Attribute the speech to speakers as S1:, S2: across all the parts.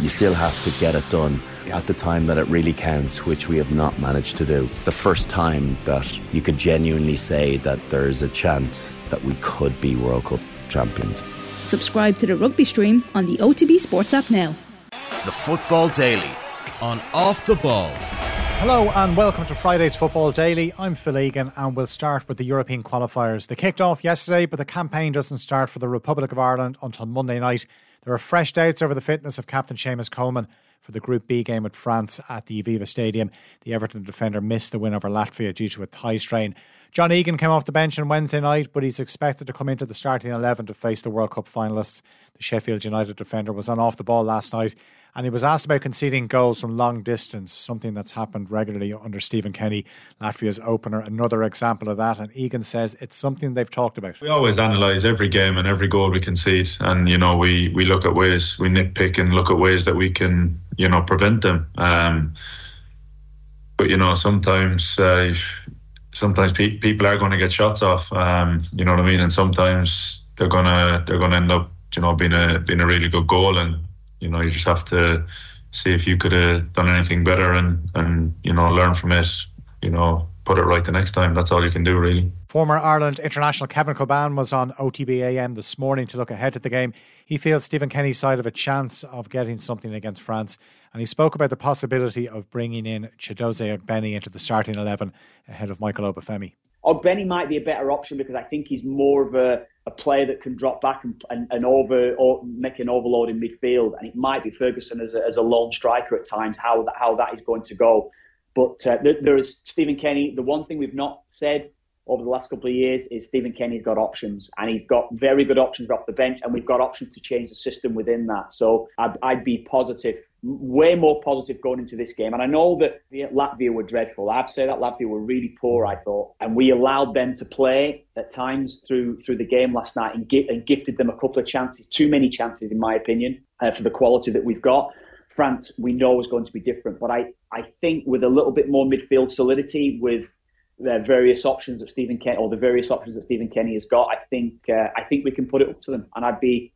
S1: You still have to get it done at the time that it really counts, which we have not managed to do. It's the first time that you could genuinely say that there's a chance that we could be World Cup champions.
S2: Subscribe to the rugby stream on the OTB Sports app now.
S3: The Football Daily on Off the Ball.
S4: Hello and welcome to Friday's Football Daily. I'm Phil Egan and we'll start with the European qualifiers. They kicked off yesterday, but the campaign doesn't start for the Republic of Ireland until Monday night. There are fresh doubts over the fitness of captain Seamus Coleman for the Group B game with France at the Aviva Stadium. The Everton defender missed the win over Latvia due to a thigh strain. John Egan came off the bench on Wednesday night, but he's expected to come into the starting 11 to face the World Cup finalists. The Sheffield United defender was on off the ball last night and he was asked about conceding goals from long distance, something that's happened regularly under Stephen Kenny, Latvia's opener. Another example of that. And Egan says it's something they've talked about.
S5: We always analyse every game and every goal we concede. And, you know, we, we look at ways, we nitpick and look at ways that we can, you know, prevent them. Um, but, you know, sometimes. Uh, sometimes pe- people are going to get shots off, um, you know what I mean, and sometimes they're gonna they're gonna end up, you know, being a being a really good goal, and you know, you just have to see if you could have done anything better and, and you know, learn from it, you know, put it right the next time. That's all you can do, really.
S4: Former Ireland international Kevin Kilbane was on OTBAM this morning to look ahead to the game. He feels Stephen Kenny's side of a chance of getting something against France, and he spoke about the possibility of bringing in Chiedozie Ogbene into the starting 11 ahead of Michael Obafemi.
S6: Ogbene might be a better option because I think he's more of a a player that can drop back and, and, and over or make an overload in midfield, and it might be Ferguson as a, as a lone striker at times. How that how that is going to go, but uh, there, there is Stephen Kenny. The one thing we've not said over the last couple of years is Stephen Kenny's got options, and he's got very good options off the bench, and we've got options to change the system within that. So I'd, I'd be positive way more positive going into this game. And I know that Latvia were dreadful. I have to say that Latvia were really poor, I thought. And we allowed them to play at times through through the game last night and, and gifted them a couple of chances, too many chances, in my opinion, uh, for the quality that we've got. France, we know is going to be different. But I, I think with a little bit more midfield solidity, with the various options that Stephen Kenny or the various options that Stephen Kenny has got, I think uh, I think we can put it up to them. And I'd be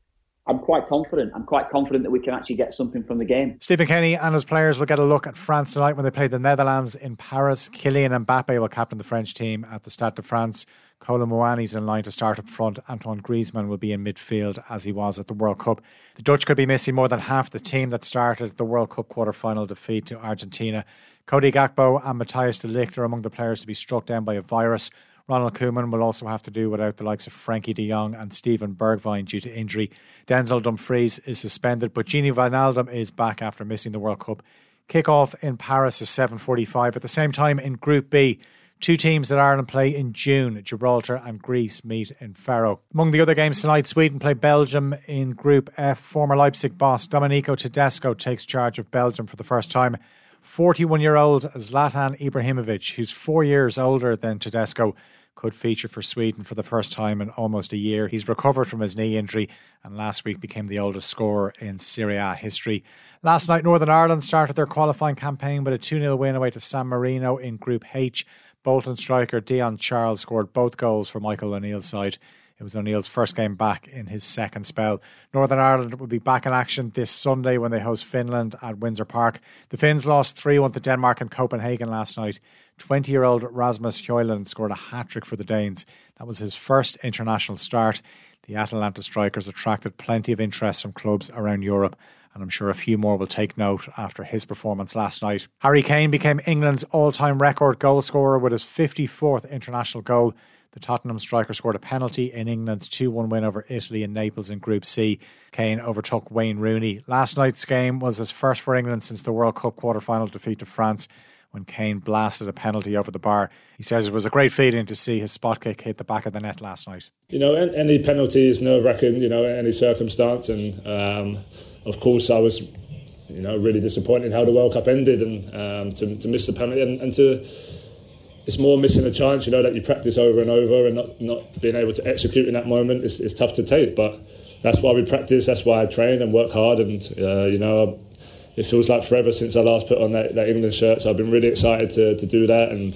S6: I'm quite confident. I'm quite confident that we can actually get something from the game.
S4: Stephen Kenny and his players will get a look at France tonight when they play the Netherlands in Paris. Kylian Mbappe will captain the French team at the Stade de France. Kolo Muani's in line to start up front. Antoine Griezmann will be in midfield as he was at the World Cup. The Dutch could be missing more than half the team that started the World Cup quarter final defeat to Argentina. Cody Gakpo and Matthijs de Ligt are among the players to be struck down by a virus. Ronald Koeman will also have to do without the likes of Frenkie de Jong and Steven Bergwijn due to injury. Denzel Dumfries is suspended, but Gini Wijnaldum is back after missing the World Cup. Kick-off in Paris is 7.45. At the same time, in Group B, Two teams that Ireland play in June, Gibraltar and Greece, meet in Faro. Among the other games tonight, Sweden play Belgium in Group F. Former Leipzig boss Domenico Tedesco takes charge of Belgium for the first time. 41 year old Zlatan Ibrahimovic, who's four years older than Tedesco, could feature for Sweden for the first time in almost a year. He's recovered from his knee injury and last week became the oldest scorer in Serie A history. Last night, Northern Ireland started their qualifying campaign with a 2 0 win away to San Marino in Group H. Bolton striker Dion Charles scored both goals for Michael O'Neill's side. It was O'Neill's first game back in his second spell. Northern Ireland will be back in action this Sunday when they host Finland at Windsor Park. The Finns lost 3 1 to Denmark in Copenhagen last night. 20 year old Rasmus Højlund scored a hat trick for the Danes. That was his first international start. The Atalanta strikers attracted plenty of interest from clubs around Europe and I'm sure a few more will take note after his performance last night. Harry Kane became England's all time record goal scorer with his 54th international goal. The Tottenham striker scored a penalty in England's 2 1 win over Italy and Naples in Group C. Kane overtook Wayne Rooney. Last night's game was his first for England since the World Cup quarter final defeat to France when Kane blasted a penalty over the bar. He says it was a great feeling to see his spot kick hit the back of the net last night.
S7: You know, any penalty is nerve wracking, you know, any circumstance. And um, of course, I was, you know, really disappointed how the World Cup ended and um, to, to miss the penalty and, and to it's more missing a chance, you know, that you practice over and over and not, not being able to execute in that moment is, is tough to take. But that's why we practice, that's why I train and work hard. And, uh, you know, it feels like forever since I last put on that, that England shirt. So I've been really excited to, to do that. And,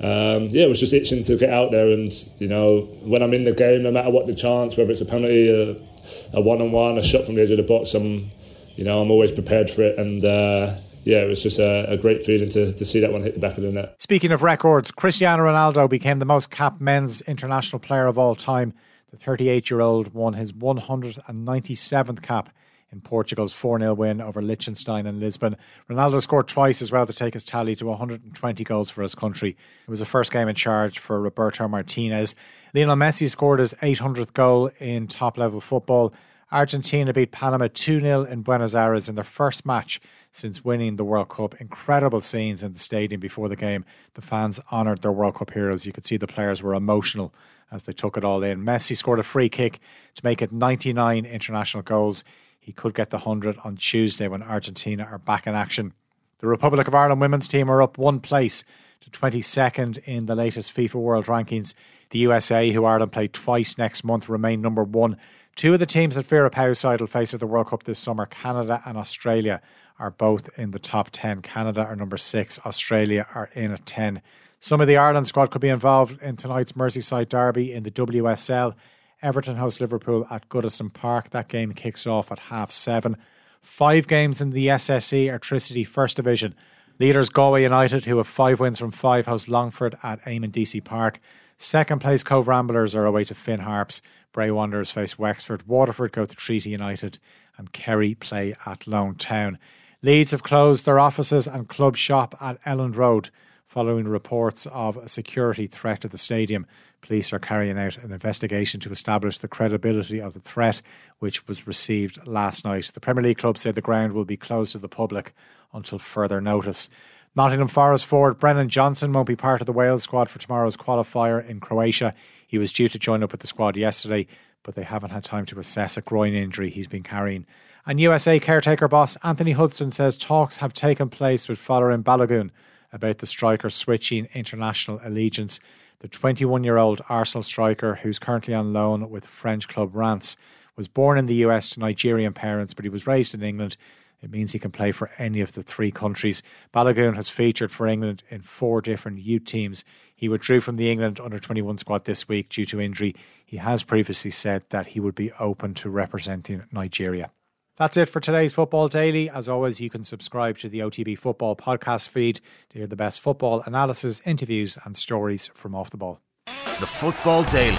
S7: um, yeah, it was just itching to get out there. And, you know, when I'm in the game, no matter what the chance, whether it's a penalty, a, a one-on-one, a shot from the edge of the box, I'm you know, I'm always prepared for it. And uh, yeah, it was just a, a, great feeling to, to see that one hit the back of the net.
S4: Speaking of records, Cristiano Ronaldo became the most capped men's international player of all time. The 38 year old won his 197th cap in Portugal's 4 0 win over Liechtenstein and Lisbon. Ronaldo scored twice as well to take his tally to 120 goals for his country. It was the first game in charge for Roberto Martinez. Lionel Messi scored his 800th goal in top level football. Argentina beat Panama 2 0 in Buenos Aires in their first match since winning the World Cup. Incredible scenes in the stadium before the game. The fans honoured their World Cup heroes. You could see the players were emotional as they took it all in. Messi scored a free kick to make it 99 international goals. He could get the 100 on Tuesday when Argentina are back in action. The Republic of Ireland women's team are up one place to 22nd in the latest FIFA World Rankings. The USA, who Ireland played twice next month, remain number one. Two of the teams that Vera side will face at the World Cup this summer, Canada and Australia, are both in the top 10. Canada are number six, Australia are in at 10. Some of the Ireland squad could be involved in tonight's Merseyside derby in the WSL. Everton host Liverpool at Goodison Park. That game kicks off at half seven. Five games in the SSE Airtricity First Division. Leaders Galway United, who have five wins from five, host Longford at Eamonn Deacy Park. Second place Cobh Ramblers are away to Finn Harps. Bray Wanderers face Wexford. Waterford go to Treaty United. And Kerry play Athlone Town. Leeds have closed their offices and club shop at Elland Road following reports of a security threat at the stadium. Police are carrying out an investigation to establish the credibility of the threat, which was received last night. The Premier League club said the ground will be closed to the public until further notice. Nottingham Forest forward Brennan Johnson won't be part of the Wales squad for tomorrow's qualifier in Croatia. He was due to join up with the squad yesterday, but they haven't had time to assess a groin injury he's been carrying. And USA caretaker boss Anthony Hudson says talks have taken place with Folarin Balogun about the striker switching international allegiance. The 21 year old Arsenal striker, who's currently on loan with French club Reims, was born in the US to Nigerian parents, but he was raised in England. It means he can play for any of the three countries. Balogun has featured for England in four different youth teams. He withdrew from the England under 21 squad this week due to injury. He has previously said that he would be open to representing Nigeria. That's it for today's Football Daily. As always, you can subscribe to the OTB Football podcast feed to hear the best football analysis, interviews, and stories from Off the Ball.
S3: The Football Daily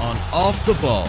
S3: on Off the Ball.